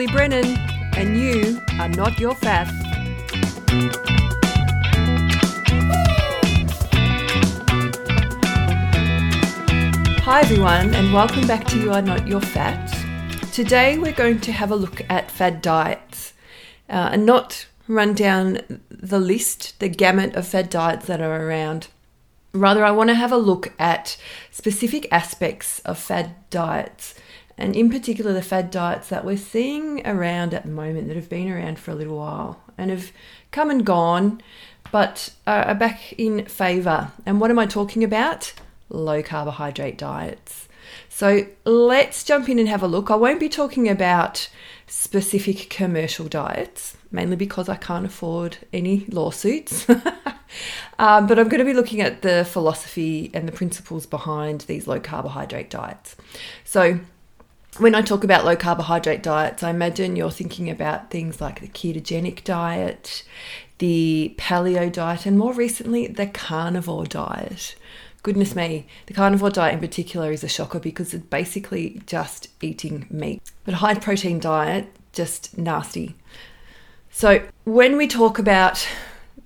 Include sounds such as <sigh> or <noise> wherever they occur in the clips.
Julie Brennan, and you are not your fat. Hi, everyone, and welcome back to You Are Not Your Fat. Today, we're going to have a look at fad diets uh, and not run down the list, the gamut of fad diets that are around. Rather, I want to have a look at specific aspects of fad diets and in particular the fad diets that we're seeing around at the moment that have been around for a little while and have come and gone but are back in favour. And what am I talking about? Low carbohydrate diets. So let's jump in and have a look. I won't be talking about specific commercial diets, mainly because I can't afford any lawsuits. <laughs> um, but I'm going to be looking at the philosophy and the principles behind these low carbohydrate diets. So when I talk about low carbohydrate diets, I imagine you're thinking about things like the ketogenic diet, the paleo diet, and more recently, the carnivore diet. Goodness me, the carnivore diet in particular is a shocker because it's basically just eating meat. But high protein diet, just nasty. So, when we talk about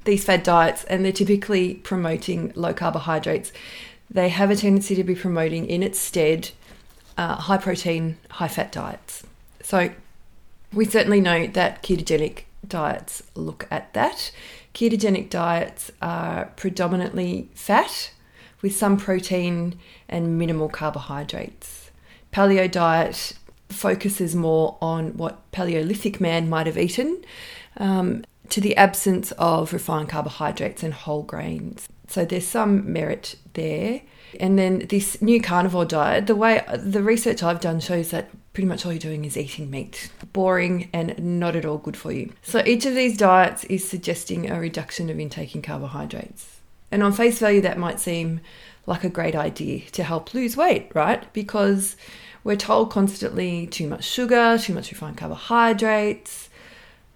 these fad diets and they're typically promoting low carbohydrates, they have a tendency to be promoting in its stead uh, high protein, high fat diets. So we certainly know that ketogenic diets look at that. Ketogenic diets are predominantly fat with some protein and minimal carbohydrates. Paleo diet focuses more on what Paleolithic man might have eaten um, to the absence of refined carbohydrates and whole grains. So there's some merit there. And then this new carnivore diet, the way the research I've done shows that pretty much all you're doing is eating meat. Boring and not at all good for you. So each of these diets is suggesting a reduction of intake in carbohydrates. And on face value, that might seem like a great idea to help lose weight, right? Because we're told constantly too much sugar, too much refined carbohydrates.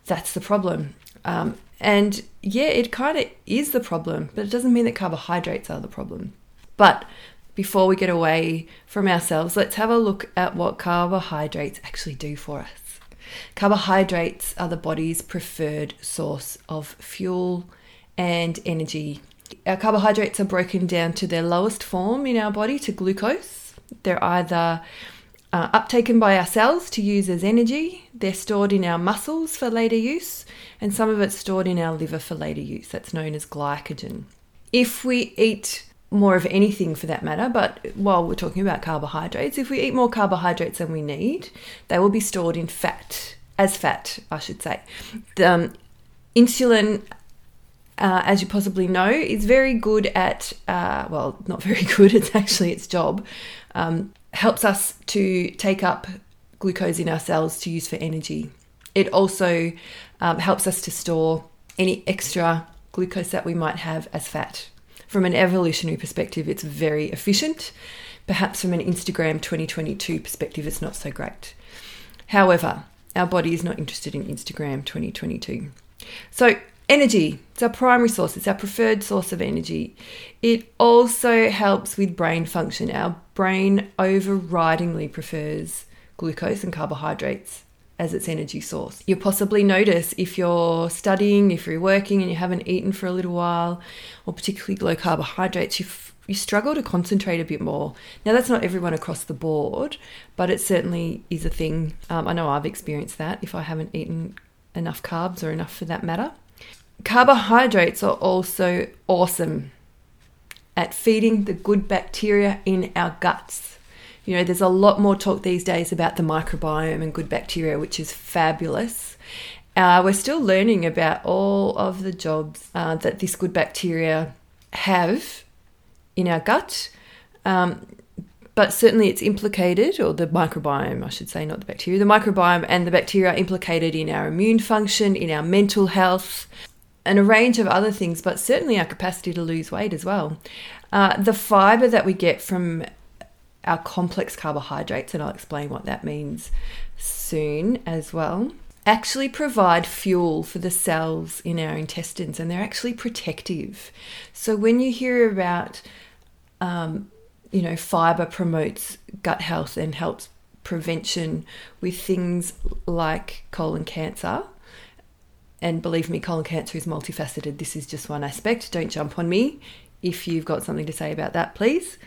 That's the problem. Um, and yeah, it kind of is the problem, but it doesn't mean that carbohydrates are the problem. But before we get away from ourselves, let's have a look at what carbohydrates actually do for us. Carbohydrates are the body's preferred source of fuel and energy. Our carbohydrates are broken down to their lowest form in our body, to glucose. They're either uh, uptaken by our cells to use as energy, they're stored in our muscles for later use, and some of it's stored in our liver for later use. That's known as glycogen. If we eat more of anything for that matter, but while we're talking about carbohydrates, if we eat more carbohydrates than we need, they will be stored in fat, as fat, I should say. The, um, insulin, uh, as you possibly know, is very good at, uh, well, not very <laughs> good, it's actually its job, um, helps us to take up glucose in our cells to use for energy. It also um, helps us to store any extra glucose that we might have as fat from an evolutionary perspective, it's very efficient. Perhaps from an Instagram 2022 perspective, it's not so great. However, our body is not interested in Instagram 2022. So, energy, it's our primary source, it's our preferred source of energy. It also helps with brain function. Our brain overridingly prefers glucose and carbohydrates as its energy source. You'll possibly notice if you're studying, if you're working and you haven't eaten for a little while, or particularly low carbohydrates, you you struggle to concentrate a bit more. Now, that's not everyone across the board, but it certainly is a thing. Um, I know I've experienced that if I haven't eaten enough carbs or enough for that matter. Carbohydrates are also awesome at feeding the good bacteria in our guts. You know, there's a lot more talk these days about the microbiome and good bacteria, which is fabulous. Uh, we're still learning about all of the jobs uh, that this good bacteria have in our gut. Um, but certainly it's implicated, or the microbiome, I should say, not the bacteria. The microbiome and the bacteria are implicated in our immune function, in our mental health, and a range of other things, but certainly our capacity to lose weight as well. Uh, the fiber that we get from our complex carbohydrates, and I'll explain what that means soon as well, actually provide fuel for the cells in our intestines and they're actually protective. So when you hear about, um, you know, fiber promotes gut health and helps prevention with things like colon cancer. And believe me, colon cancer is multifaceted. This is just one aspect. Don't jump on me. If you've got something to say about that, please.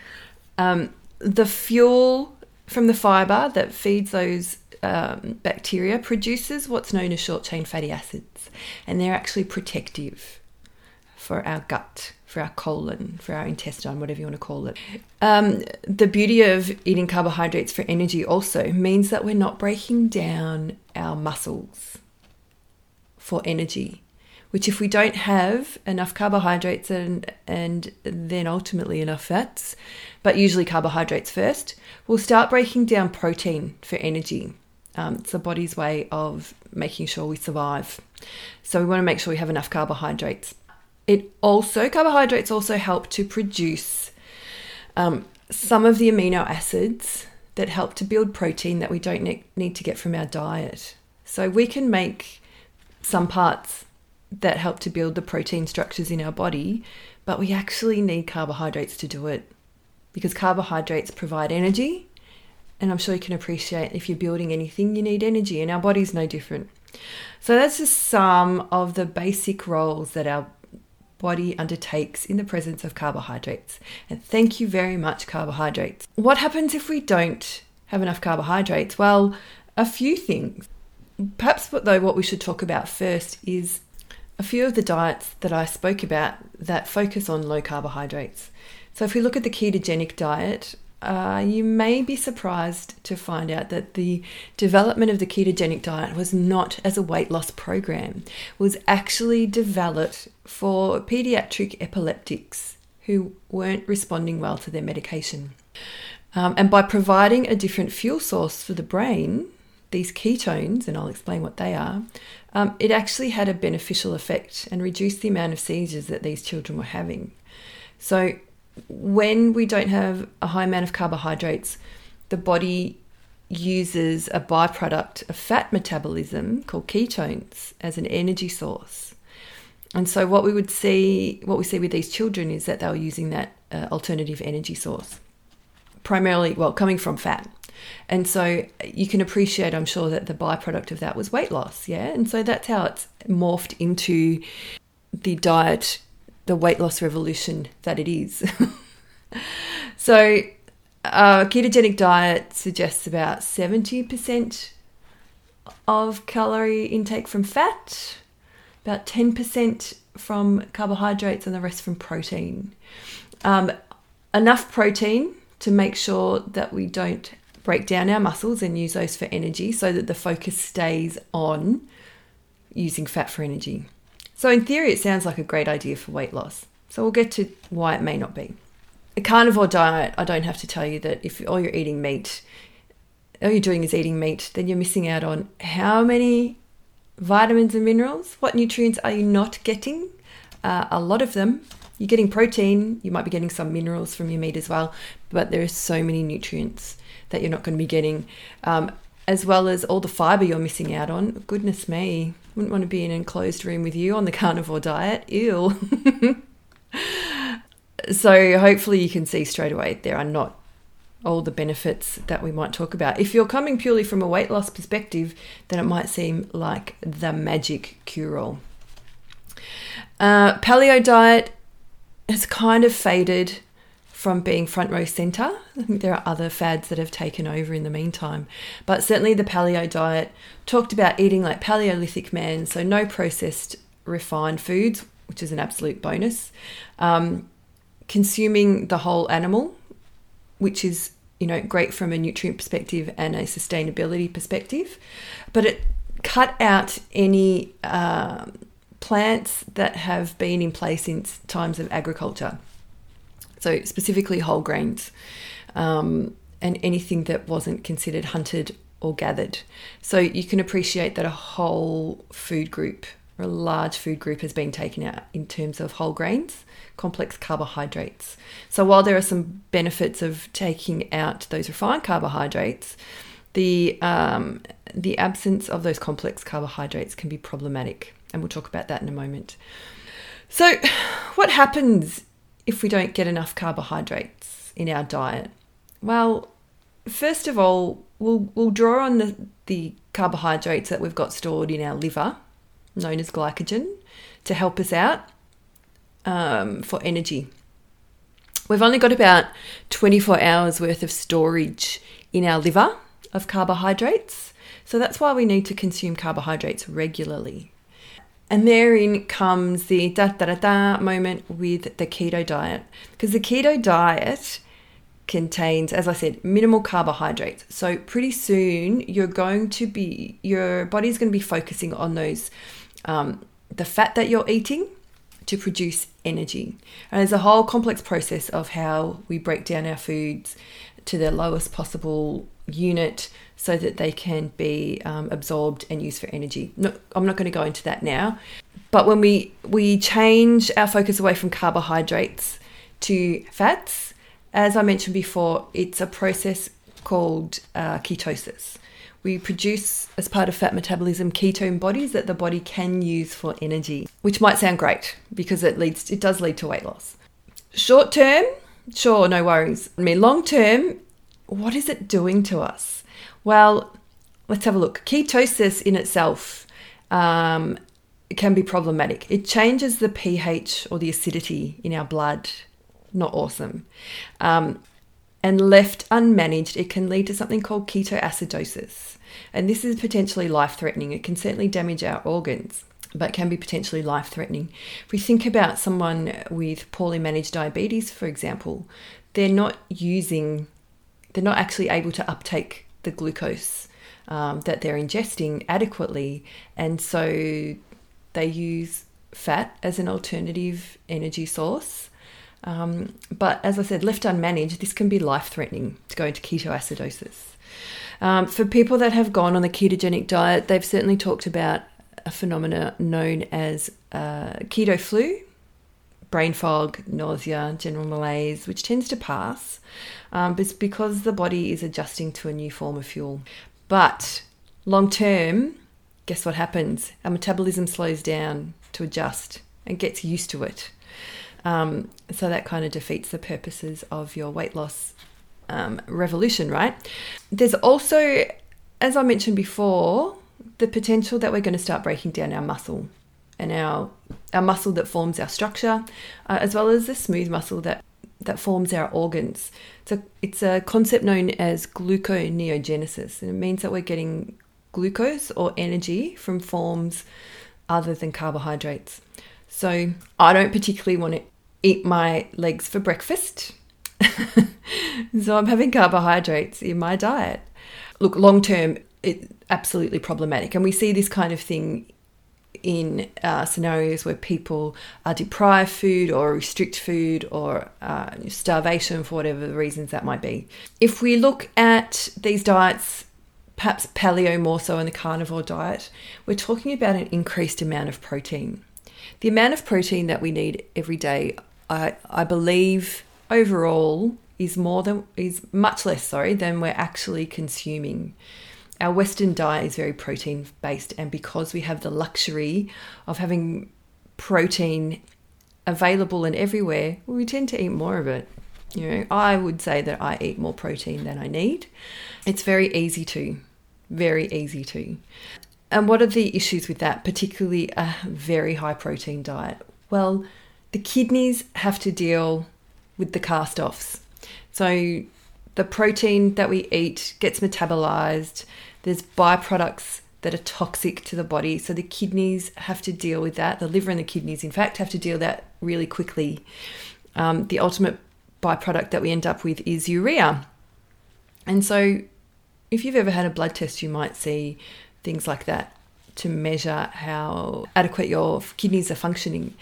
Um, the fuel from the fiber that feeds those um, bacteria produces what's known as short chain fatty acids, and they're actually protective for our gut, for our colon, for our intestine, whatever you want to call it. Um, the beauty of eating carbohydrates for energy also means that we're not breaking down our muscles for energy. Which, if we don't have enough carbohydrates and and then ultimately enough fats, but usually carbohydrates first, we'll start breaking down protein for energy. Um, it's the body's way of making sure we survive. So we want to make sure we have enough carbohydrates. It also, carbohydrates also help to produce um, some of the amino acids that help to build protein that we don't ne- need to get from our diet. So we can make some parts that help to build the protein structures in our body, but we actually need carbohydrates to do it because carbohydrates provide energy and I'm sure you can appreciate if you're building anything, you need energy, and our body's no different. So, that's just some of the basic roles that our body undertakes in the presence of carbohydrates. And thank you very much, carbohydrates. What happens if we don't have enough carbohydrates? Well, a few things. Perhaps, though, what we should talk about first is a few of the diets that I spoke about that focus on low carbohydrates. So, if we look at the ketogenic diet, uh, you may be surprised to find out that the development of the ketogenic diet was not as a weight loss program, was actually developed for pediatric epileptics who weren't responding well to their medication. Um, and by providing a different fuel source for the brain, these ketones, and I'll explain what they are, um, it actually had a beneficial effect and reduced the amount of seizures that these children were having. So, when we don't have a high amount of carbohydrates, the body uses a byproduct of fat metabolism called ketones as an energy source. And so what we would see, what we see with these children is that they were using that uh, alternative energy source, primarily, well, coming from fat. And so you can appreciate, I'm sure, that the byproduct of that was weight loss. Yeah. And so that's how it's morphed into the diet the weight loss revolution that it is. <laughs> so, a ketogenic diet suggests about 70% of calorie intake from fat, about 10% from carbohydrates, and the rest from protein. Um, enough protein to make sure that we don't break down our muscles and use those for energy so that the focus stays on using fat for energy. So, in theory, it sounds like a great idea for weight loss. So, we'll get to why it may not be. A carnivore diet, I don't have to tell you that if all you're eating meat, all you're doing is eating meat, then you're missing out on how many vitamins and minerals? What nutrients are you not getting? Uh, a lot of them. You're getting protein, you might be getting some minerals from your meat as well, but there are so many nutrients that you're not going to be getting. Um, as well as all the fiber you're missing out on. Goodness me, wouldn't want to be in an enclosed room with you on the <laughs> carnivore diet. Ew. <laughs> so hopefully you can see straight away there are not all the benefits that we might talk about. If you're coming purely from a weight loss perspective, then it might seem like the magic cure all. Uh, paleo diet has kind of faded from being front row center. I think there are other fads that have taken over in the meantime. But certainly the paleo diet talked about eating like Paleolithic man, so no processed refined foods, which is an absolute bonus. Um, consuming the whole animal, which is you know great from a nutrient perspective and a sustainability perspective, but it cut out any uh, plants that have been in place since times of agriculture so specifically whole grains um, and anything that wasn't considered hunted or gathered. So you can appreciate that a whole food group or a large food group has been taken out in terms of whole grains, complex carbohydrates. So while there are some benefits of taking out those refined carbohydrates, the um, the absence of those complex carbohydrates can be problematic, and we'll talk about that in a moment. So, <sighs> what happens if we don't get enough carbohydrates in our diet? Well, first of all, we'll, we'll draw on the, the carbohydrates that we've got stored in our liver, known as glycogen, to help us out um, for energy. We've only got about 24 hours worth of storage in our liver of carbohydrates. So that's why we need to consume carbohydrates regularly. And therein comes the da da da da moment with the keto diet. Because the keto diet contains, as I said, minimal carbohydrates. So pretty soon you're going to be, your body's going to be focusing on those, um, the fat that you're eating to produce energy. And there's a whole complex process of how we break down our foods to their lowest possible unit so that they can be um, absorbed and used for energy. No, I'm not going to go into that now. But when we, we change our focus away from carbohydrates to fats, as I mentioned before, it's a process called uh, ketosis. We produce, as part of fat metabolism, ketone bodies that the body can use for energy, which might sound great because it leads, it does lead to weight loss. Short term, sure, no worries. I mean, long term, what is it doing to us? Well, let's have a look. Ketosis in itself um, can be problematic. It changes the pH or the acidity in our blood. Not awesome. Um, and left unmanaged, it can lead to something called ketoacidosis. And this is potentially life threatening. It can certainly damage our organs, but can be potentially life threatening. If we think about someone with poorly managed diabetes, for example, they're not using, they're not actually able to uptake the glucose um, that they're ingesting adequately. And so they use fat as an alternative energy source. Um, but as I said, left unmanaged, this can be life threatening to go into ketoacidosis. Um, for people that have gone on the ketogenic diet, they've certainly talked about a phenomena known as uh, keto flu, brain fog, nausea, general malaise, which tends to pass. Um, but because the body is adjusting to a new form of fuel. But long term, guess what happens? Our metabolism slows down to adjust and gets used to it. Um, so that kind of defeats the purposes of your weight loss um, revolution, right? There's also, as I mentioned before, the potential that we're going to start breaking down our muscle and our our muscle that forms our structure, uh, as well as the smooth muscle that that forms our organs. So it's a concept known as gluconeogenesis, and it means that we're getting glucose or energy from forms other than carbohydrates. So I don't particularly want to eat my legs for breakfast. <laughs> so I'm having carbohydrates in my diet. Look, long term, it's absolutely problematic. And we see this kind of thing in uh, scenarios where people are deprived food or restrict food or uh, starvation for whatever the reasons that might be. If we look at these diets, perhaps paleo more so in the carnivore diet, we're talking about an increased amount of protein. The amount of protein that we need every day, I, I believe overall is more than is much less sorry than we're actually consuming our Western diet is very protein based, and because we have the luxury of having protein available and everywhere, we tend to eat more of it. You know, I would say that I eat more protein than I need. It's very easy to, very easy to. And what are the issues with that, particularly a very high protein diet? Well, the kidneys have to deal with the cast offs. So the protein that we eat gets metabolized, there's byproducts that are toxic to the body. So the kidneys have to deal with that. The liver and the kidneys, in fact, have to deal that really quickly. Um, the ultimate byproduct that we end up with is urea. And so, if you've ever had a blood test, you might see things like that to measure how adequate your kidneys are functioning.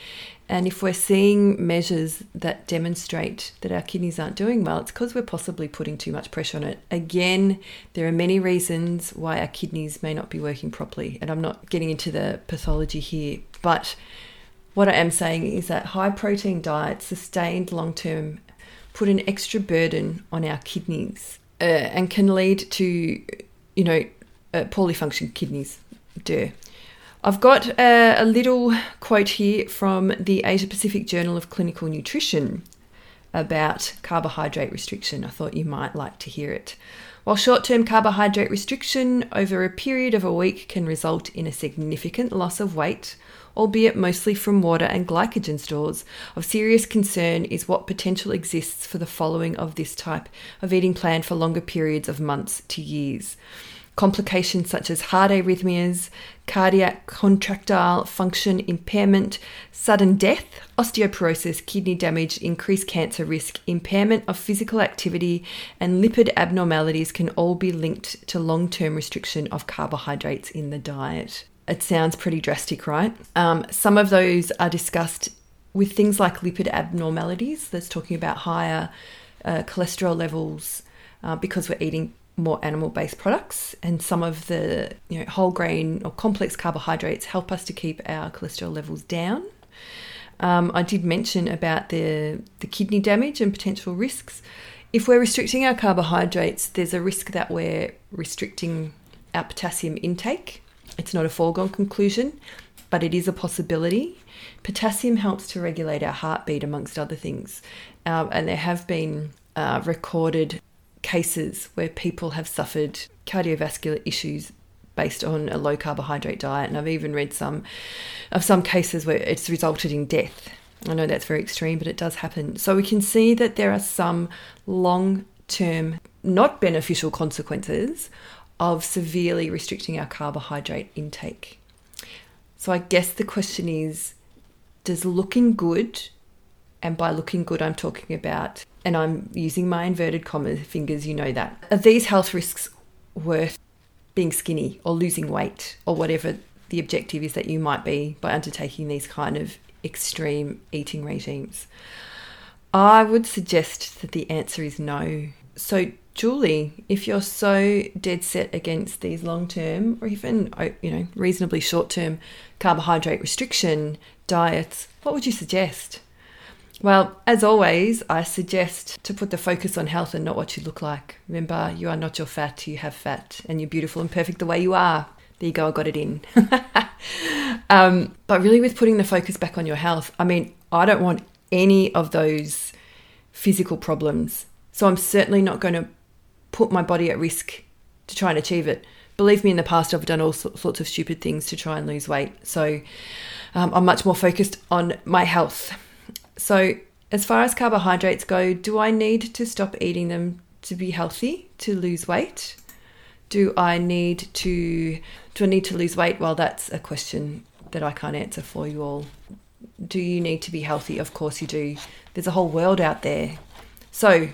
And if we're seeing measures that demonstrate that our kidneys aren't doing well, it's because we're possibly putting too much pressure on it. Again, there are many reasons why our kidneys may not be working properly. And I'm not getting into the pathology here, but what I am saying is that high protein diets, sustained long term, put an extra burden on our kidneys uh, and can lead to, you know, uh, poorly functioning kidneys. Duh. I've got a, a little quote here from the Asia Pacific Journal of Clinical Nutrition about carbohydrate restriction. I thought you might like to hear it. While short term carbohydrate restriction over a period of a week can result in a significant loss of weight, albeit mostly from water and glycogen stores, of serious concern is what potential exists for the following of this type of eating plan for longer periods of months to years. Complications such as heart arrhythmias, cardiac contractile function impairment, sudden death, osteoporosis, kidney damage, increased cancer risk, impairment of physical activity, and lipid abnormalities can all be linked to long term restriction of carbohydrates in the diet. It sounds pretty drastic, right? Um, some of those are discussed with things like lipid abnormalities, that's talking about higher uh, cholesterol levels uh, because we're eating more animal based products and some of the you know whole grain or complex carbohydrates help us to keep our cholesterol levels down. Um, I did mention about the the kidney damage and potential risks. If we're restricting our carbohydrates there's a risk that we're restricting our potassium intake. It's not a foregone conclusion but it is a possibility. Potassium helps to regulate our heartbeat amongst other things. Um, and there have been uh, recorded cases where people have suffered cardiovascular issues based on a low carbohydrate diet and I've even read some of some cases where it's resulted in death. I know that's very extreme but it does happen. So we can see that there are some long-term not beneficial consequences of severely restricting our carbohydrate intake. So I guess the question is does looking good and by looking good I'm talking about and I'm using my inverted comma fingers, you know that. Are these health risks worth being skinny or losing weight or whatever the objective is that you might be by undertaking these kind of extreme eating regimes? I would suggest that the answer is no. So, Julie, if you're so dead set against these long term or even oh, you know reasonably short term carbohydrate restriction diets, what would you suggest? Well, as always, I suggest to put the focus on health and not what you look like. Remember, you are not your fat, you have fat, and you're beautiful and perfect the way you are. There you go, I got it in. <laughs> um, but really, with putting the focus back on your health, I mean, I don't want any of those physical problems. So I'm certainly not going to put my body at risk to try and achieve it. Believe me, in the past, I've done all sorts of stupid things to try and lose weight. So um, I'm much more focused on my health. So, as far as carbohydrates go, do I need to stop eating them to be healthy, to lose weight? Do I need to do I need to lose weight? Well, that's a question that I can't answer for you all. Do you need to be healthy? Of course you do. There's a whole world out there. So,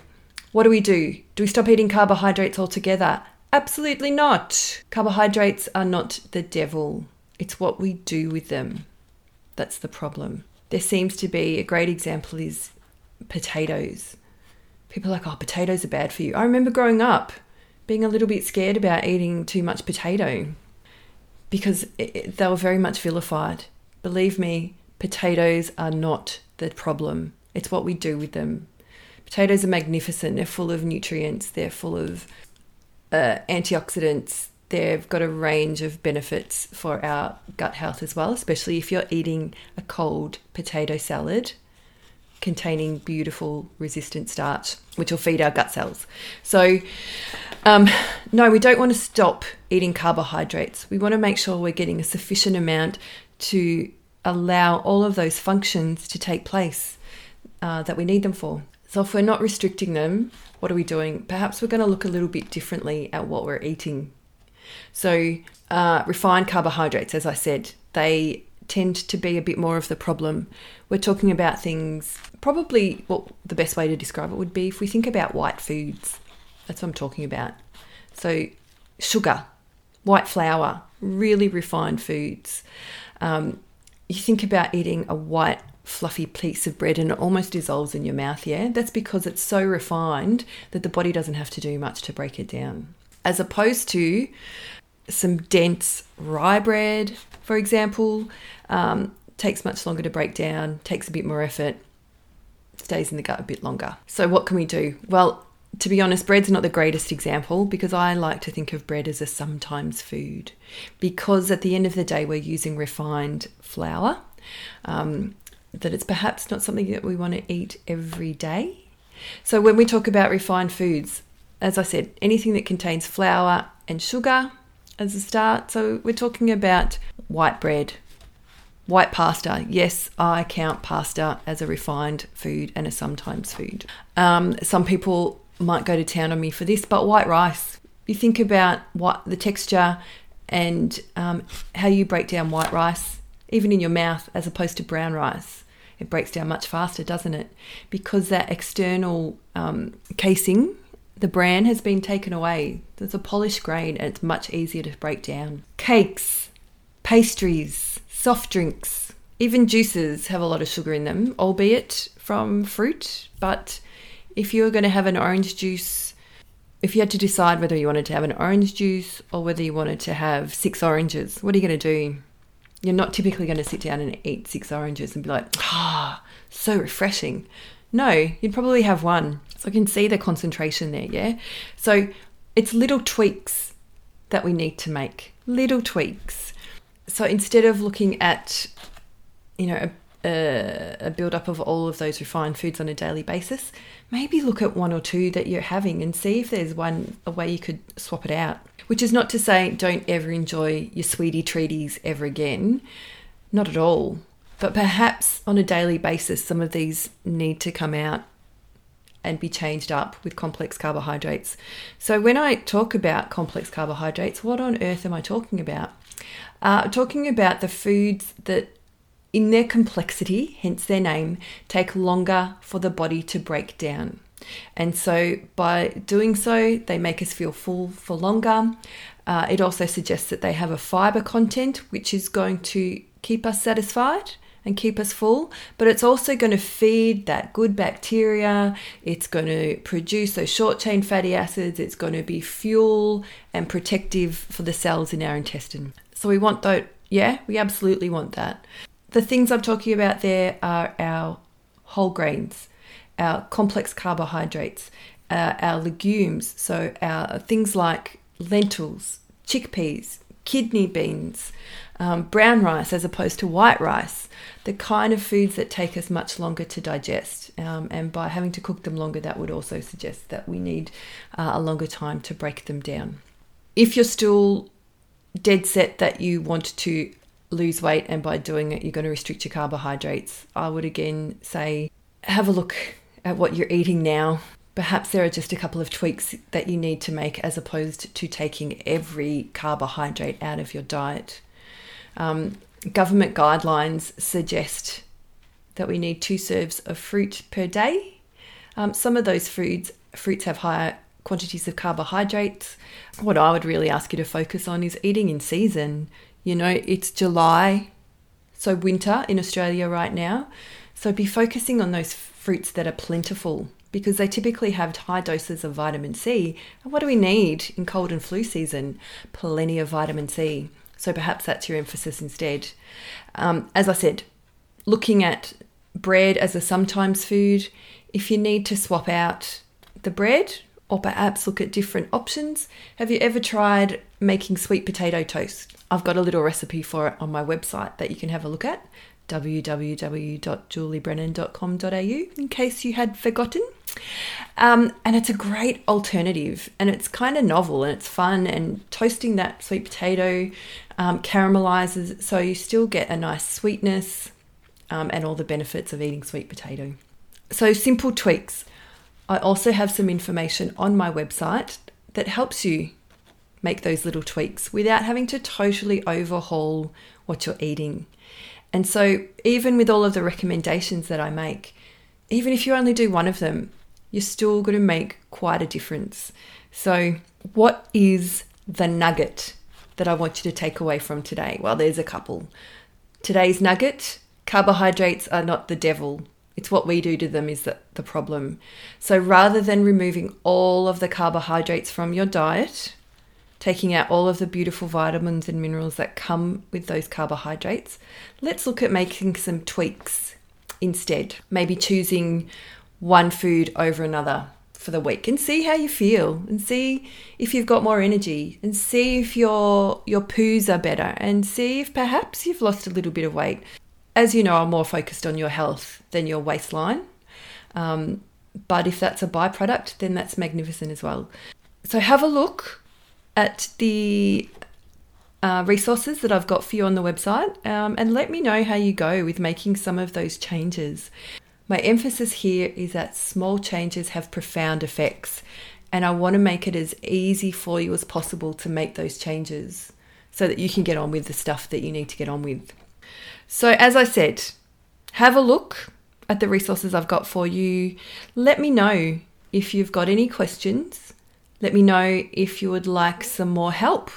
what do we do? Do we stop eating carbohydrates altogether? Absolutely not. Carbohydrates are not the devil. It's what we do with them. That's the problem there seems to be a great example is potatoes. People are like, oh, potatoes are bad for you. I remember growing up being a little bit scared about eating too much potato because it, they were very much vilified. Believe me, potatoes are not the problem, it's what we do with them. Potatoes are magnificent, they're full of nutrients, they're full of uh, antioxidants, they've got a range of benefits for our gut health as well, especially if you're eating a cold potato salad containing beautiful resistant starch, which will feed our gut cells. So, um, no, we don't want to stop eating carbohydrates. We want to make sure we're getting a sufficient amount to allow all of those functions to take place uh, that we need them for. So, if we're not restricting them, what are we doing? Perhaps we're going to look a little bit differently at what we're eating so, uh, refined carbohydrates, as I said, they tend to be a bit more of the problem. We're talking about things, probably well, the best way to describe it would be if we think about white foods. That's what I'm talking about. So, sugar, white flour, really refined foods. Um, you think about eating a white, fluffy piece of bread and it almost dissolves in your mouth, yeah? That's because it's so refined that the body doesn't have to do much to break it down as opposed to some dense rye bread, for example, um, takes much longer to break down, takes a bit more effort, stays in the gut a bit longer. So, what can we do? Well, to be honest, bread's not the greatest example because I like to think of bread as a sometimes food because at the end of the day, we're using refined flour, um, that it's perhaps not something that we want to eat every day. So, when we talk about refined foods, as I said, anything that contains flour and sugar as a start. So we're talking about white bread, white pasta. Yes, I count pasta as a refined food and a sometimes food. Um, some people might go to town on me for this, but white rice. You think about what the texture and um, how you break down white rice, even in your mouth, as opposed to brown rice. It breaks down much faster, doesn't it? Because that external um, casing the bran has been taken away. There's a polished grain and it's much easier to break down. Cakes, pastries, soft drinks, even juices have a lot of sugar in them, albeit from fruit. But if you're going to have an orange juice, if you had to decide whether you wanted to have an orange juice or whether you wanted to have six oranges, what are you going to do? You're not typically going to sit down and eat six oranges and be like, ah, oh, so refreshing. No, you'd probably have one. So I can see the concentration there, yeah? So it's little tweaks that we need to make. Little tweaks. So instead of looking at, you know, a, a, build up of all of those refined foods on a daily basis, maybe look at one or two that you're having and see if there's one a way you could swap it out. Which is not to say don't ever enjoy your sweetie treaties ever again. Not at all. But perhaps on a daily basis, some of these need to come out and be changed up with complex carbohydrates. So, when I talk about complex carbohydrates, what on earth am I talking about? Uh, talking about the foods that, in their complexity, hence their name, take longer for the body to break down. And so, by doing so, they make us feel full for longer. Uh, it also suggests that they have a fiber content, which is going to keep us satisfied and keep us full, but it's also going to feed that good bacteria. It's going to produce those short chain fatty acids. It's going to be fuel and protective for the cells in our intestine. So we want that. Yeah, we absolutely want that. The things I'm talking about there are our whole grains, our complex carbohydrates, uh, our legumes. So our things like lentils, chickpeas, kidney beans, um, brown rice as opposed to white rice, the kind of foods that take us much longer to digest. Um, and by having to cook them longer, that would also suggest that we need uh, a longer time to break them down. If you're still dead set that you want to lose weight and by doing it you're going to restrict your carbohydrates, I would again say have a look at what you're eating now. Perhaps there are just a couple of tweaks that you need to make as opposed to taking every carbohydrate out of your diet. Um, government guidelines suggest that we need two serves of fruit per day. Um, some of those foods fruits have higher quantities of carbohydrates. What I would really ask you to focus on is eating in season. You know, it's July, so winter in Australia right now. So be focusing on those fruits that are plentiful because they typically have high doses of vitamin C. And what do we need in cold and flu season? Plenty of vitamin C. So perhaps that's your emphasis instead. Um, as I said, looking at bread as a sometimes food, if you need to swap out the bread or perhaps look at different options, have you ever tried making sweet potato toast? I've got a little recipe for it on my website that you can have a look at www.juliebrennan.com.au in case you had forgotten. Um, and it's a great alternative and it's kind of novel and it's fun. And toasting that sweet potato um, caramelizes so you still get a nice sweetness um, and all the benefits of eating sweet potato. So, simple tweaks. I also have some information on my website that helps you make those little tweaks without having to totally overhaul what you're eating. And so, even with all of the recommendations that I make, even if you only do one of them, you're still going to make quite a difference. So, what is the nugget that I want you to take away from today? Well, there's a couple. Today's nugget carbohydrates are not the devil. It's what we do to them is the, the problem. So rather than removing all of the carbohydrates from your diet, taking out all of the beautiful vitamins and minerals that come with those carbohydrates, let's look at making some tweaks instead. Maybe choosing one food over another for the week and see how you feel and see if you've got more energy and see if your your poos are better and see if perhaps you've lost a little bit of weight. As you know, I'm more focused on your health than your waistline. Um, but if that's a byproduct, then that's magnificent as well. So have a look at the uh, resources that I've got for you on the website um, and let me know how you go with making some of those changes. My emphasis here is that small changes have profound effects, and I want to make it as easy for you as possible to make those changes so that you can get on with the stuff that you need to get on with. So, as I said, have a look at the resources I've got for you. Let me know if you've got any questions. Let me know if you would like some more help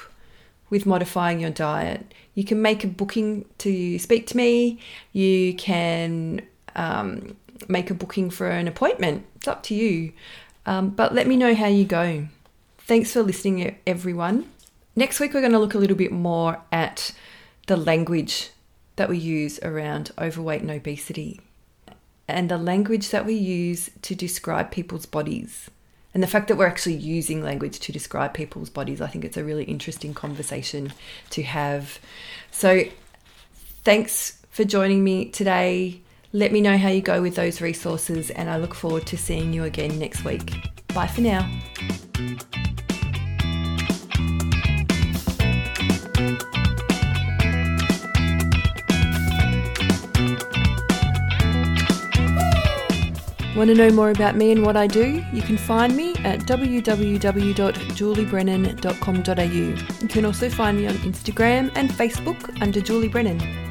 with modifying your diet. You can make a booking to speak to me. You can um, make a booking for an appointment. It's up to you. Um, but let me know how you go. Thanks for listening, everyone. Next week, we're going to look a little bit more at the language that we use around overweight and obesity and the language that we use to describe people's bodies. And the fact that we're actually using language to describe people's bodies, I think it's a really interesting conversation to have. So, thanks for joining me today. Let me know how you go with those resources, and I look forward to seeing you again next week. Bye for now. Want to know more about me and what I do? You can find me at www.juliebrennan.com.au. You can also find me on Instagram and Facebook under Julie Brennan.